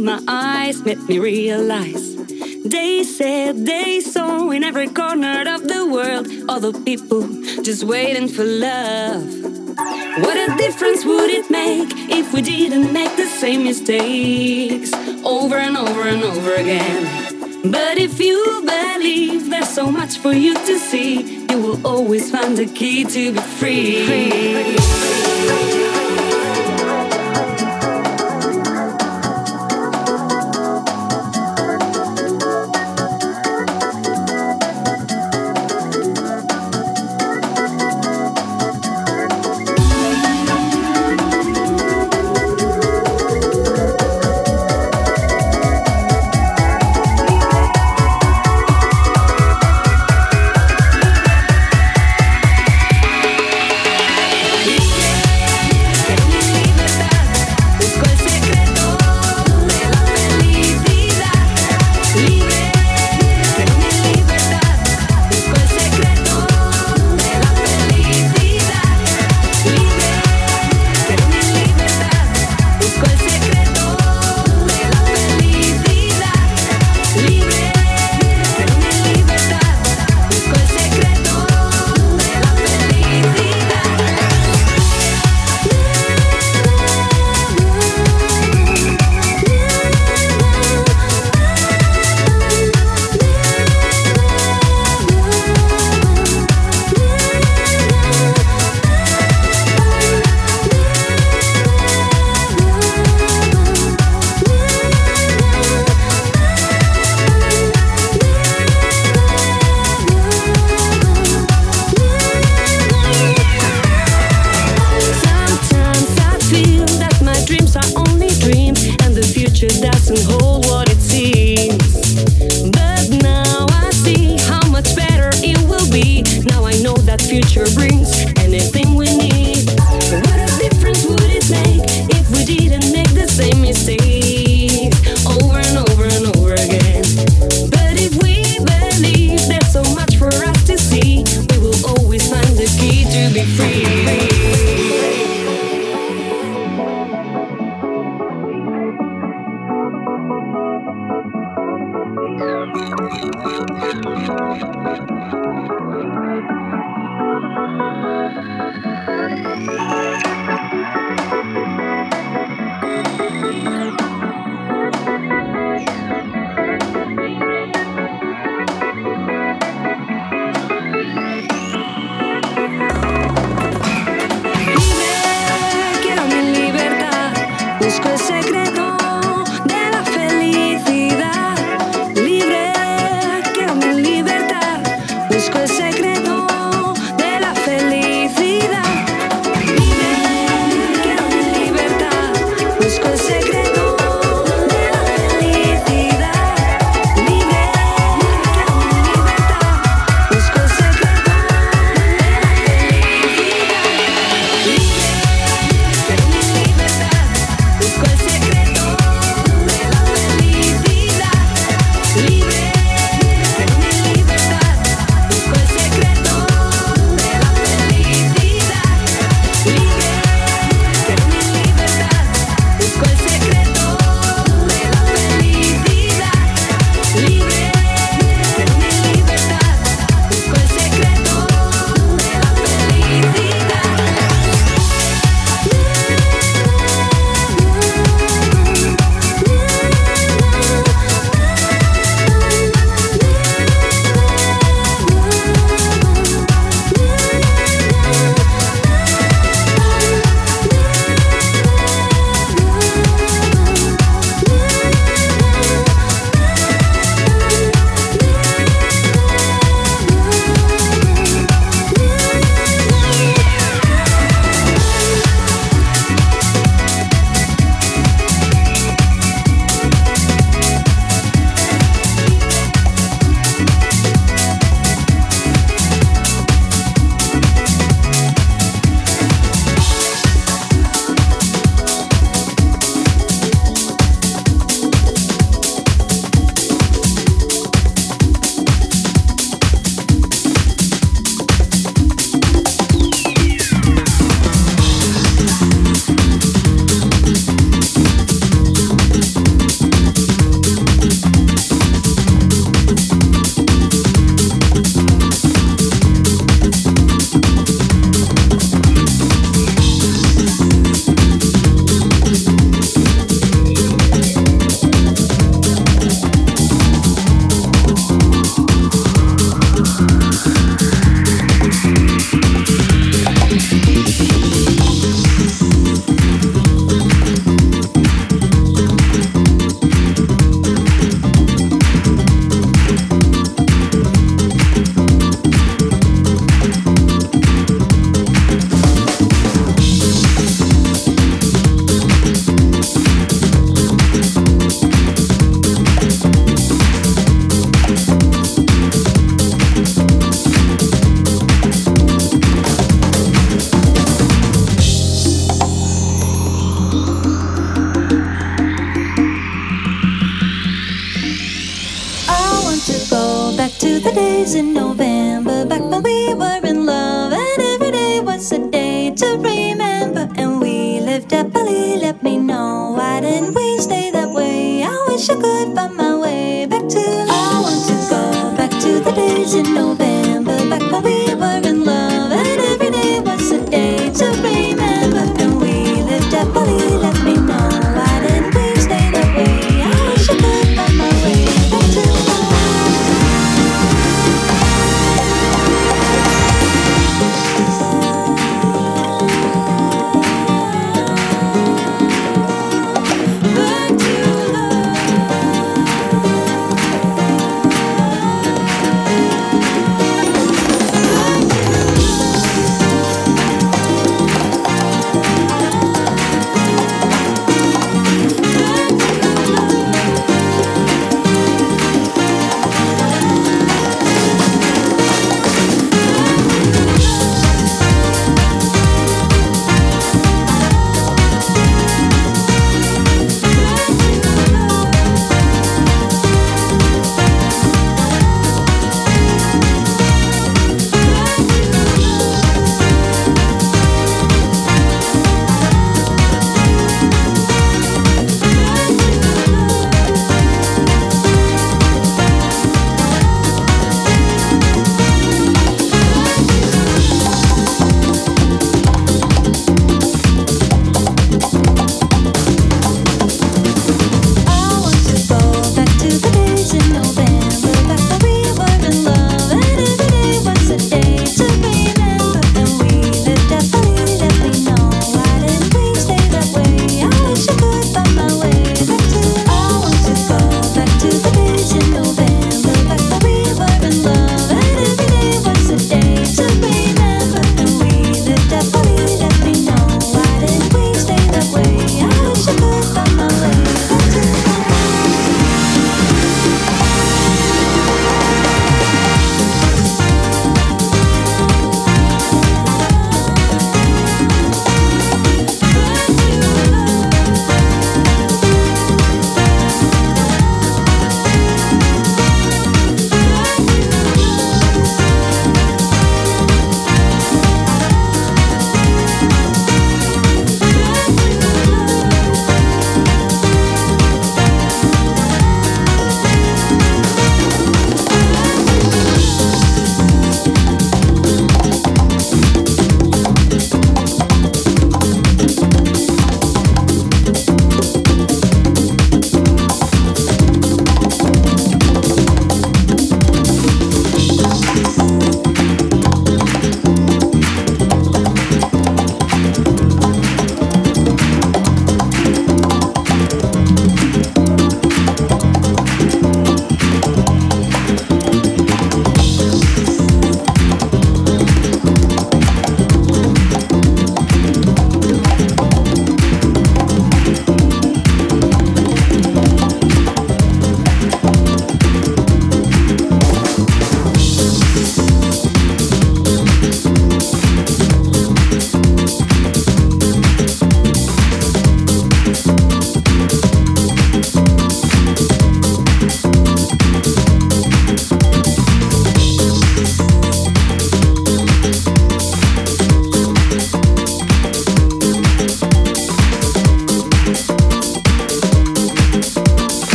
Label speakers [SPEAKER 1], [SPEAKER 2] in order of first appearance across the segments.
[SPEAKER 1] my eyes made me realize they said they saw in every corner of the world other people just waiting for love. What a difference would it make if we didn't make the same mistakes over and over and over again? But if you believe there's so much for you to see, you will always find the key to be free. free.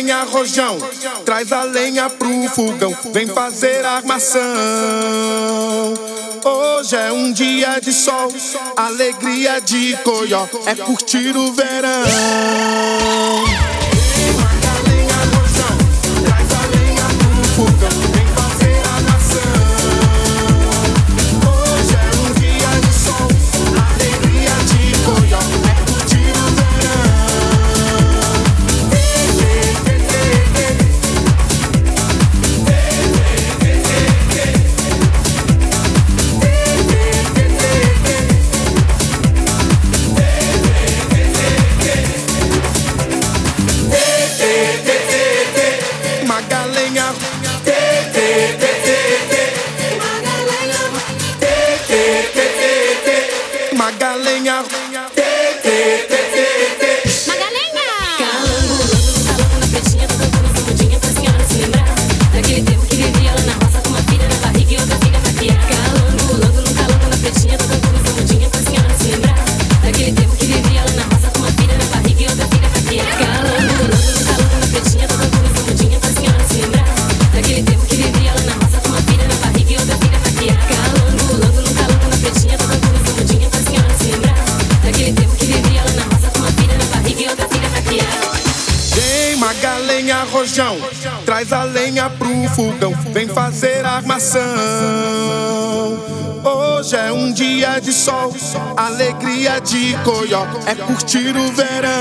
[SPEAKER 2] Lenha rojão, traz a lenha pro fogão, vem fazer armação. Hoje é um dia de sol, alegria de coió, é curtir o verão. De coió, é curtir o verão.